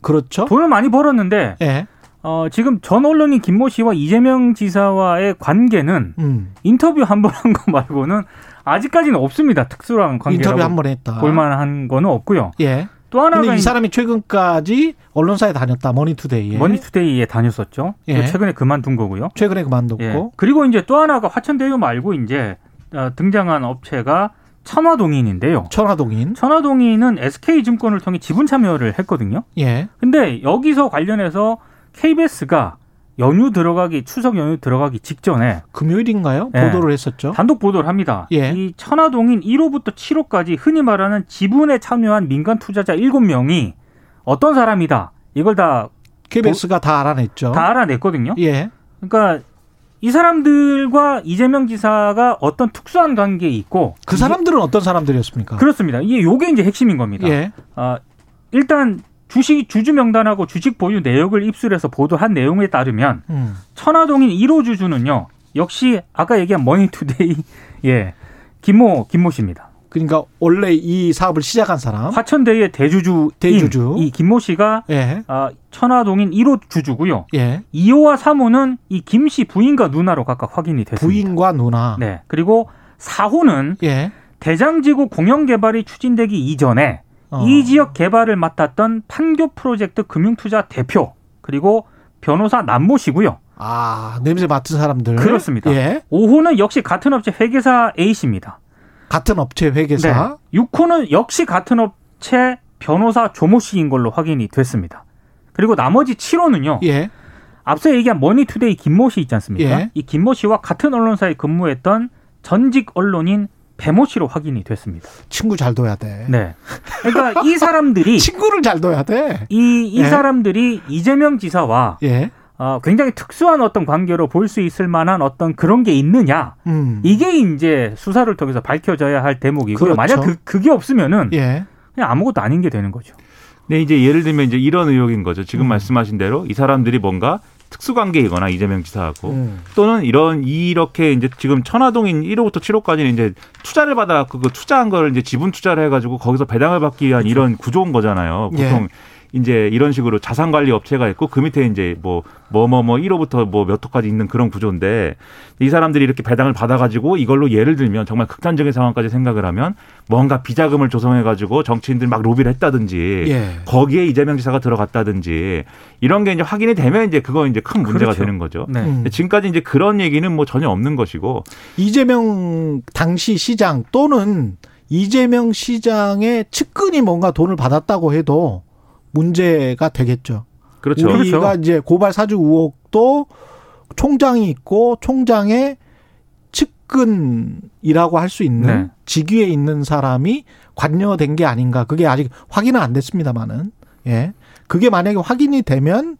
그렇죠. 돈을 많이 벌었는데 예. 어, 지금 전 언론인 김모 씨와 이재명 지사와의 관계는 음. 인터뷰 한 번 한 거 말고는 아직까지는 없습니다. 특수한 관계라고 인터뷰 한 번 했다. 볼만한 거는 없고요. 예. 또 하나가 이 사람이 최근까지 언론사에 다녔다. 머니투데이에. 머니투데이에 다녔었죠. 예. 또 최근에 그만둔 거고요. 최근에 그만뒀고. 예. 그리고 이제 또 하나가 화천대유 말고 이제 어, 등장한 업체가 천화동인인데요. 천화동인. 천화동인은 SK증권을 통해 지분 참여를 했거든요. 예. 근데 여기서 관련해서 KBS가 연휴 들어가기 추석 연휴 들어가기 직전에 금요일인가요? 예. 보도를 했었죠. 단독 보도를 합니다. 예. 이 천화동인 1호부터 7호까지 흔히 말하는 지분에 참여한 민간 투자자 7명이 어떤 사람이다. 이걸 다, KBS가 다 알아냈죠. 다 알아냈거든요. 예. 그러니까 이 사람들과 이재명 지사가 어떤 특수한 관계에 있고 그 사람들은 어떤 사람들이었습니까? 그렇습니다. 이게 요게 이제 핵심인 겁니다. 예. 아, 일단 주식 주주 명단하고 주식 보유 내역을 입수해서 보도한 내용에 따르면 음. 천화동인 1호 주주는요. 역시 아까 얘기한 머니투데이 예. 김모 김모 씨입니다. 그러니까 원래 이 사업을 시작한 사람. 화천대유의 대주주인 대주주. 이 김모 씨가 예. 아, 천화동인 1호 주주고요. 예. 2호와 3호는 이 김 씨 부인과 누나로 각각 확인이 됐습니다. 부인과 누나. 네. 그리고 4호는 예. 대장지구 공영 개발이 추진되기 이전에 어. 이 지역 개발을 맡았던 판교 프로젝트 금융투자 대표 그리고 변호사 남모 씨고요. 아, 냄새 맡은 사람들. 그렇습니다. 예. 5호는 역시 같은 업체 회계사 A 씨입니다. 같은 업체 회계사. 네. 6호는 역시 같은 업체 변호사 조모 씨인 걸로 확인이 됐습니다. 그리고 나머지 7호는요. 예. 앞서 얘기한 머니투데이 김모 씨 있지 않습니까? 예. 이 김모 씨와 같은 언론사에 근무했던 전직 언론인 배모 씨로 확인이 됐습니다. 친구 잘 둬야 돼. 네. 그러니까 이 사람들이 친구를 잘 둬야 돼. 이, 이 예. 사람들이 이재명 지사와 예. 어, 굉장히 특수한 어떤 관계로 볼 수 있을 만한 어떤 그런 게 있느냐. 음. 이게 이제 수사를 통해서 밝혀져야 할 대목이고요. 그렇죠. 만약 그, 그게 없으면은 예. 그냥 아무것도 아닌 게 되는 거죠. 네, 이제 예를 들면 이제 이런 의혹인 거죠. 지금 음. 말씀하신 대로 이 사람들이 뭔가 특수관계이거나 이재명 지사하고 음. 또는 이런 이렇게 이제 지금 천화동인 1호부터 7호까지는 이제 투자를 받아갖고 그 투자한 거를 이제 지분 투자를 해가지고 거기서 배당을 받기 위한 이런 구조인 거잖아요. 예. 보통 이제 이런 식으로 자산 관리 업체가 있고 그 밑에 이제 뭐 뭐 뭐 뭐 1호부터 뭐 몇 호까지 있는 그런 구조인데 이 사람들이 이렇게 배당을 받아가지고 이걸로 예를 들면 정말 극단적인 상황까지 생각을 하면 뭔가 비자금을 조성해가지고 정치인들 막 로비를 했다든지 예. 거기에 이재명 지사가 들어갔다든지 이런 게 이제 확인이 되면 이제 그거 이제 큰 문제가 그렇죠. 되는 거죠. 네. 음. 지금까지 이제 그런 얘기는 뭐 전혀 없는 것이고 이재명 당시 시장 또는 이재명 시장의 측근이 뭔가 돈을 받았다고 해도 문제가 되겠죠. 그렇죠. 우리가 그렇죠. 이제 고발 사주 의혹도 총장이 있고 총장의 측근이라고 할 수 있는 네. 직위에 있는 사람이 관여된 게 아닌가. 그게 아직 확인은 안 됐습니다만은. 예. 그게 만약에 확인이 되면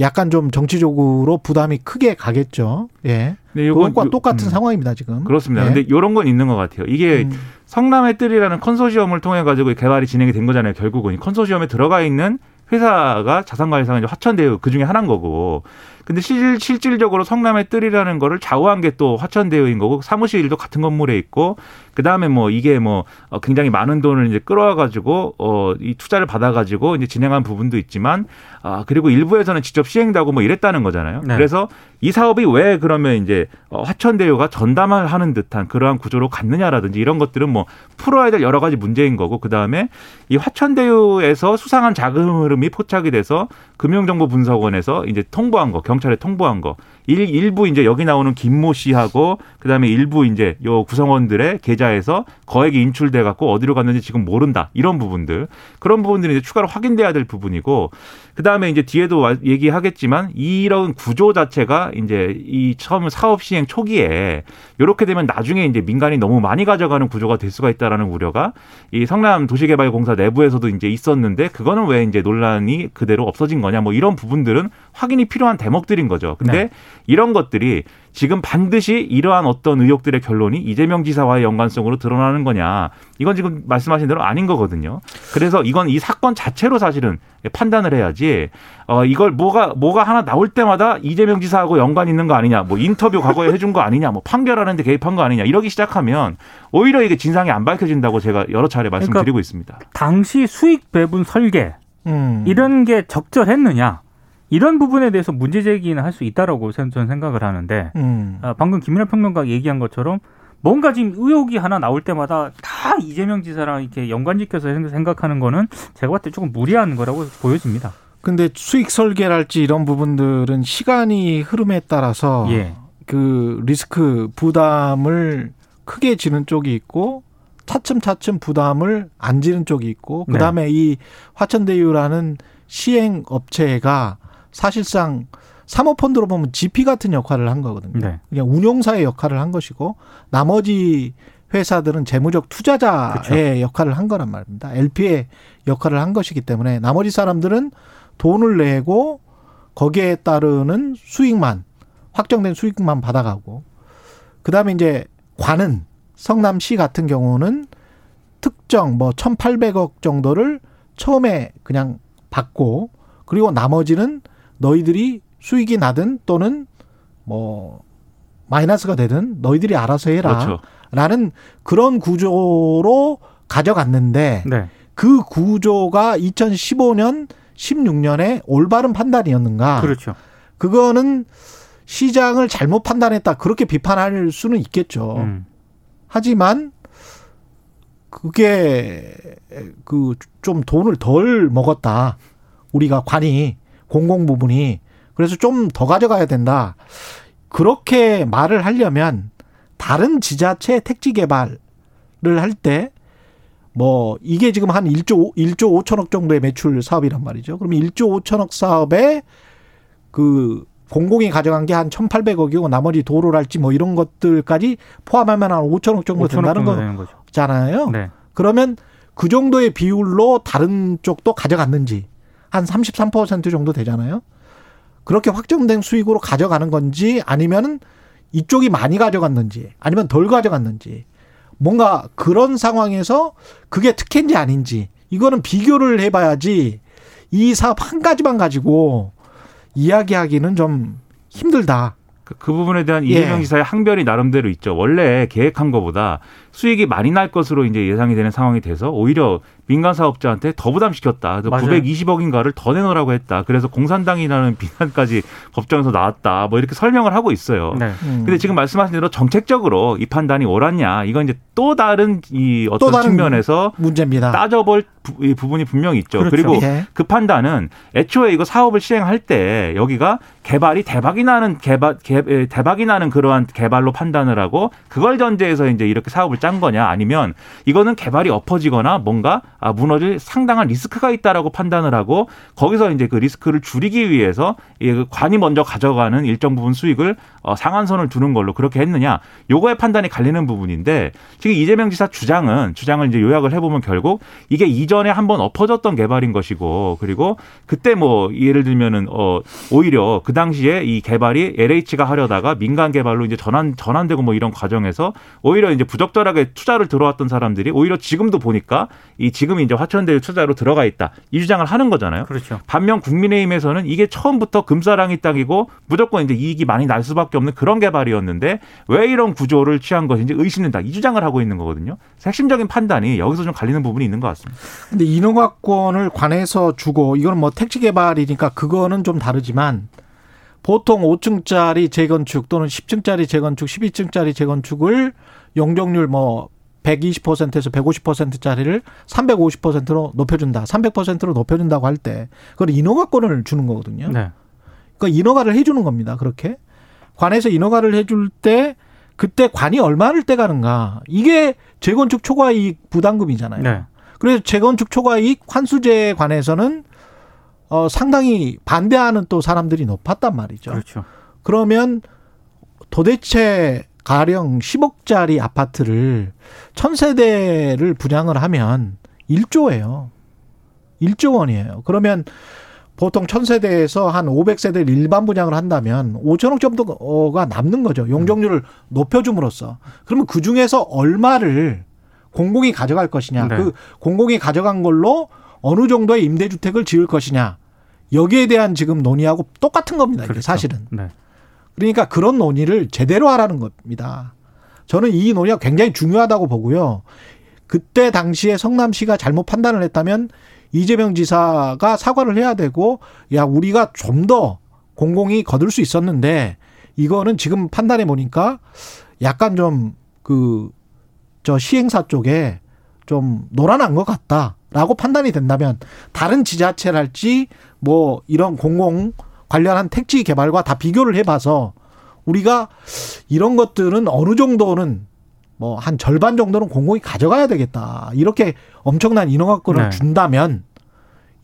약간 좀 정치적으로 부담이 크게 가겠죠. 예. 그것과 요- 똑같은 음, 상황입니다, 지금. 그렇습니다. 예. 근데 이런 건 있는 것 같아요. 이게 음. 성남의 뜰이라는 컨소시엄을 통해 가지고 개발이 진행이 된 거잖아요. 결국은 이 컨소시엄에 들어가 있는 회사가 자산관리사가 이제 화천대유 그 중에 하나인 거고. 근데 실, 실질적으로 성남의 뜰이라는 거를 좌우한 게 또 화천대유인 거고 사무실도 같은 건물에 있고 그 다음에 뭐 이게 뭐 어, 굉장히 많은 돈을 이제 끌어와가지고 어, 이 투자를 받아가지고 이제 진행한 부분도 있지만 아 그리고 일부에서는 직접 시행도 하고 뭐 이랬다는 거잖아요. 네. 그래서 이 사업이 왜 그러면 이제 어, 화천대유가 전담을 하는 듯한 그러한 구조로 갔느냐라든지 이런 것들은 뭐 풀어야 될 여러 가지 문제인 거고 그 다음에 이 화천대유에서 수상한 자금 흐름이 포착이 돼서 금융정보분석원에서 이제 통보한 거 경찰에 통보한 거. 일, 일부 이제 여기 나오는 김모 씨하고 그다음에 일부 이제 요 구성원들의 계좌에서 거액이 인출돼 갖고 어디로 갔는지 지금 모른다. 이런 부분들. 그런 부분들이 이제 추가로 확인돼야 될 부분이고 그 다음에 이제 뒤에도 와- 얘기하겠지만 이런 구조 자체가 이제 이 처음 사업 시행 초기에 이렇게 되면 나중에 이제 민간이 너무 많이 가져가는 구조가 될 수가 있다라는 우려가 이 성남 도시개발공사 내부에서도 이제 있었는데 그거는 왜 이제 논란이 그대로 없어진 거냐 뭐 이런 부분들은 확인이 필요한 대목들인 거죠. 근데 네. 이런 것들이 지금 반드시 이러한 어떤 의혹들의 결론이 이재명 지사와의 연관성으로 드러나는 거냐. 이건 지금 말씀하신 대로 아닌 거거든요. 그래서 이건 이 사건 자체로 사실은 판단을 해야지, 어, 이걸 뭐가, 뭐가 하나 나올 때마다 이재명 지사하고 연관 있는 거 아니냐, 뭐 인터뷰 과거에 해준 거 아니냐, 뭐 판결하는데 개입한 거 아니냐, 이러기 시작하면 오히려 이게 진상이 안 밝혀진다고 제가 여러 차례 말씀드리고 그러니까 있습니다. 당시 수익 배분 설계 음. 이런 게 적절했느냐 이런 부분에 대해서 문제 제기는 할 수 있다라고 저는 생각을 하는데 음. 아, 방금 김민하 평론가 얘기한 것처럼 뭔가 지금 의혹이 하나 나올 때마다 다 이재명 지사랑 이렇게 연관지켜서 생- 생각하는 거는 제가 봤을 때 조금 무리한 거라고 보여집니다. 근데 수익 설계랄지 이런 부분들은 시간이 흐름에 따라서 예. 그 리스크 부담을 크게 지는 쪽이 있고 차츰차츰 부담을 안 지는 쪽이 있고 네. 그다음에 이 화천대유라는 시행 업체가 사실상 사모펀드로 보면 GP 같은 역할을 한 거거든요. 네. 그냥 운용사의 역할을 한 것이고 나머지 회사들은 재무적 투자자의 그렇죠. 역할을 한 거란 말입니다. LP의 역할을 한 것이기 때문에 나머지 사람들은 돈을 내고 거기에 따르는 수익만 확정된 수익만 받아가고 그다음에 이제 관은 성남시 같은 경우는 특정 뭐 1,800억 정도를 처음에 그냥 받고 그리고 나머지는 너희들이 수익이 나든 또는 뭐 마이너스가 되든 너희들이 알아서 해라. 그렇죠. 라는 그런 구조로 가져갔는데 네. 그 구조가 2015년 16년에 올바른 판단이었는가? 그렇죠. 그거는 시장을 잘못 판단했다. 그렇게 비판할 수는 있겠죠. 음. 하지만 그게 그 좀 돈을 덜 먹었다. 우리가 관이 공공 부분이 그래서 좀 더 가져가야 된다. 그렇게 말을 하려면 다른 지자체 택지 개발을 할 때 뭐 이게 지금 한 1조 1조 5천억 정도의 매출 사업이란 말이죠. 그러면 1조 5천억 사업에 그 공공이 가져간 게 한 1,800억이고 나머지 도로랄지 뭐 이런 것들까지 포함하면 한 5천억 정도 5천억 된다는 정도. 거잖아요. 네. 그러면 그 정도의 비율로 다른 쪽도 가져갔는지 한 33% 정도 되잖아요. 그렇게 확정된 수익으로 가져가는 건지 아니면은 이쪽이 많이 가져갔는지 아니면 덜 가져갔는지 뭔가 그런 상황에서 그게 특혜인지 아닌지 이거는 비교를 해봐야지 이 사업 한 가지만 가지고 이야기하기는 좀 힘들다. 그, 그 부분에 대한 예. 이재명 지사의 항변이 나름대로 있죠. 원래 계획한 것보다 수익이 많이 날 것으로 이제 예상이 되는 상황이 돼서 오히려 민간 사업자한테 더 부담시켰다. 그래서 맞아요. 920억인가를 더 내놓으라고 했다. 그래서 공산당이라는 비난까지 법정에서 나왔다. 뭐 이렇게 설명을 하고 있어요. 네. 음. 근데 지금 말씀하신 대로 정책적으로 이 판단이 옳았냐 이건 이제 또 다른 이또 어떤 다른 측면에서 문제입니다. 따져볼 부, 이 부분이 분명히 있죠. 그렇죠. 그리고 예. 그 판단은 애초에 이거 사업을 시행할 때 여기가 개발이 대박이 나는 개발 개, 에, 대박이 나는 그러한 개발로 판단을 하고 그걸 전제해서 이제 이렇게 사업을 짠 거냐? 아니면 이거는 개발이 엎어지거나 뭔가 아, 무너질 상당한 리스크가 있다라고 판단을 하고 거기서 이제 그 리스크를 줄이기 위해서 이그 관이 먼저 가져가는 일정 부분 수익을 어, 상한선을 두는 걸로 그렇게 했느냐 요거의 판단이 갈리는 부분인데 지금 이재명 지사 주장은 주장을 이제 요약을 해보면 결국 이게 이전에 한번 엎어졌던 개발인 것이고 그리고 그때 뭐 예를 들면은 어 오히려 그 당시에 이 개발이 LH가 하려다가 민간 개발로 이제 전환 전환되고 뭐 이런 과정에서 오히려 이제 부적절하게 투자를 들어왔던 사람들이 오히려 지금도 보니까 이 지금 이제 화천대유 투자로 들어가 있다 이 주장을 하는 거잖아요. 그렇죠. 반면 국민의힘에서는 이게 처음부터 금사랑이 딱이고 무조건 이제 이익이 많이 날 수밖에 없는 그런 개발이었는데 왜 이런 구조를 취한 것인지 의심된다 이 주장을 하고 있는 거거든요. 핵심적인 판단이 여기서 좀 갈리는 부분이 있는 것 같습니다. 근데 인허가권을 관해서 주고 이거는 뭐 택지 개발이니까 그거는 좀 다르지만 보통 5층짜리 재건축 또는 10층짜리 재건축, 12층짜리 재건축을 용적률 뭐 120%에서 150%짜리를 350%로 높여준다. 300%로 높여준다고 할 때 그걸 인허가권을 주는 거거든요. 네. 그러니까 인허가를 해주는 겁니다. 그렇게 관에서 인허가를 해줄 때 그때 관이 얼마를 떼가는가 이게 재건축 초과이익 부담금이잖아요. 네. 그래서 재건축 초과이익 환수제에 관해서는 어 상당히 반대하는 또 사람들이 높았단 말이죠. 그렇죠. 그러면 도대체 가령 10억짜리 아파트를 1000세대를 분양을 하면 1조예요. 1조 원이에요. 그러면 보통 1000세대에서 한 500세대를 일반 분양을 한다면 5천억 정도가 남는 거죠. 용적률을 높여줌으로써. 그러면 그 중에서 얼마를 공공이 가져갈 것이냐. 네. 그 공공이 가져간 걸로 어느 정도의 임대주택을 지을 것이냐. 여기에 대한 지금 논의하고 똑같은 겁니다. 이게 그렇죠. 사실은. 네. 그러니까 그런 논의를 제대로 하라는 겁니다. 저는 이 논의가 굉장히 중요하다고 보고요. 그때 당시에 성남시가 잘못 판단을 했다면 이재명 지사가 사과를 해야 되고 야 우리가 좀 더 공공이 거둘 수 있었는데 이거는 지금 판단해 보니까 약간 좀 그 저 시행사 쪽에 좀 노란한 것 같다라고 판단이 된다면 다른 지자체랄지 뭐 이런 공공 관련한 택지 개발과 다 비교를 해봐서 우리가 이런 것들은 어느 정도는 뭐 한 절반 정도는 공공이 가져가야 되겠다. 이렇게 엄청난 인허가권을 네. 준다면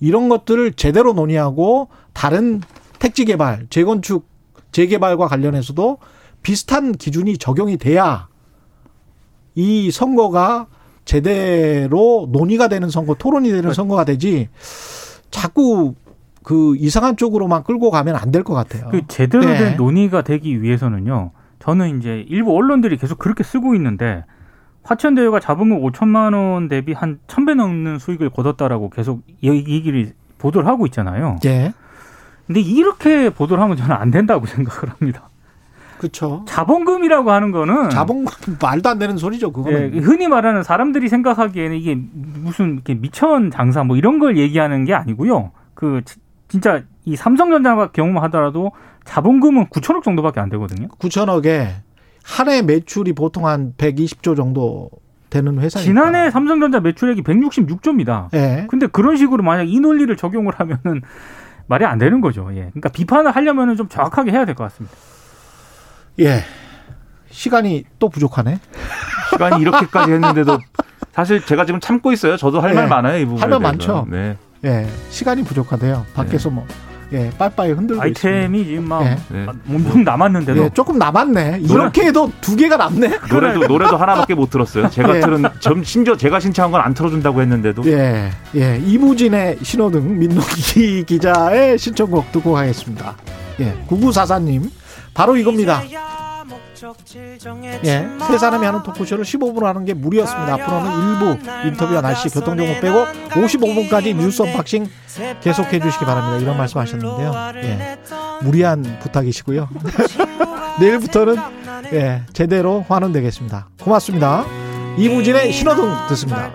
이런 것들을 제대로 논의하고 다른 택지 개발, 재건축, 재개발과 관련해서도 비슷한 기준이 적용이 돼야 이 선거가 제대로 논의가 되는 선거, 토론이 되는 선거가 되지 자꾸 그 이상한 쪽으로만 끌고 가면 안 될 것 같아요. 그 제대로 네. 된 논의가 되기 위해서는요. 저는 이제 일부 언론들이 계속 그렇게 쓰고 있는데 화천 대유가 자본금 5천만 원 대비 한 1000배 넘는 수익을 거뒀다라고 계속 이 얘기를 보도를 하고 있잖아요. 예. 근데 이렇게 보도를 하면 저는 안 된다고 생각을 합니다. 그렇죠. 자본금이라고 하는 거는 자본금 말도 안 되는 소리죠. 예, 그거는. 흔히 말하는 사람들이 생각하기에는 이게 무슨 이렇게 미천 장사 뭐 이런 걸 얘기하는 게 아니고요. 그 지- 진짜 이 삼성전자 경험하더라도 자본금은 9천억 정도밖에 안 되거든요. 9천억에 한 해 매출이 보통 한 120조 정도 되는 회사니까. 지난해 삼성전자 매출액이 166조입니다. 예. 근데 그런 식으로 만약 이 논리를 적용을 하면은 말이 안 되는 거죠. 예. 그러니까 비판을 하려면은 좀 정확하게 해야 될 것 같습니다. 예. 시간이 또 부족하네. 시간이 이렇게까지 했는데도 사실 제가 지금 참고 있어요. 저도 할말 네. 많아요. 이 부분에 할말 대해서. 많죠. 네. 예. 시간이 부족하대요. 밖에서 뭐 예, 빠이빠이 흔들고 있습니다. 아이템이 지금 막 예. 네. 몸좀 남았는데도 예, 조금 남았네. 이렇게 해도 두 개가 남네. 노래도 노래도 하나밖에 못 들었어요. 제가 예. 틀은 점 심지어 제가 신청한 건 안 틀어준다고 했는데도 예, 예. 이무진의 신호등 민노기 기자의 신청곡 듣고 가겠습니다. 예, 9944님. 바로 이겁니다. 예, 세 사람이 하는 토크쇼를 15분 하는 게 무리였습니다. 앞으로는 일부 인터뷰와 날씨, 교통정보 빼고 55분까지 뉴스 언박싱 계속해 주시기 바랍니다. 이런 말씀 하셨는데요. 예, 무리한 부탁이시고요. 내일부터는 예, 제대로 환원되겠습니다. 고맙습니다. 이무진의 신호등 듣습니다.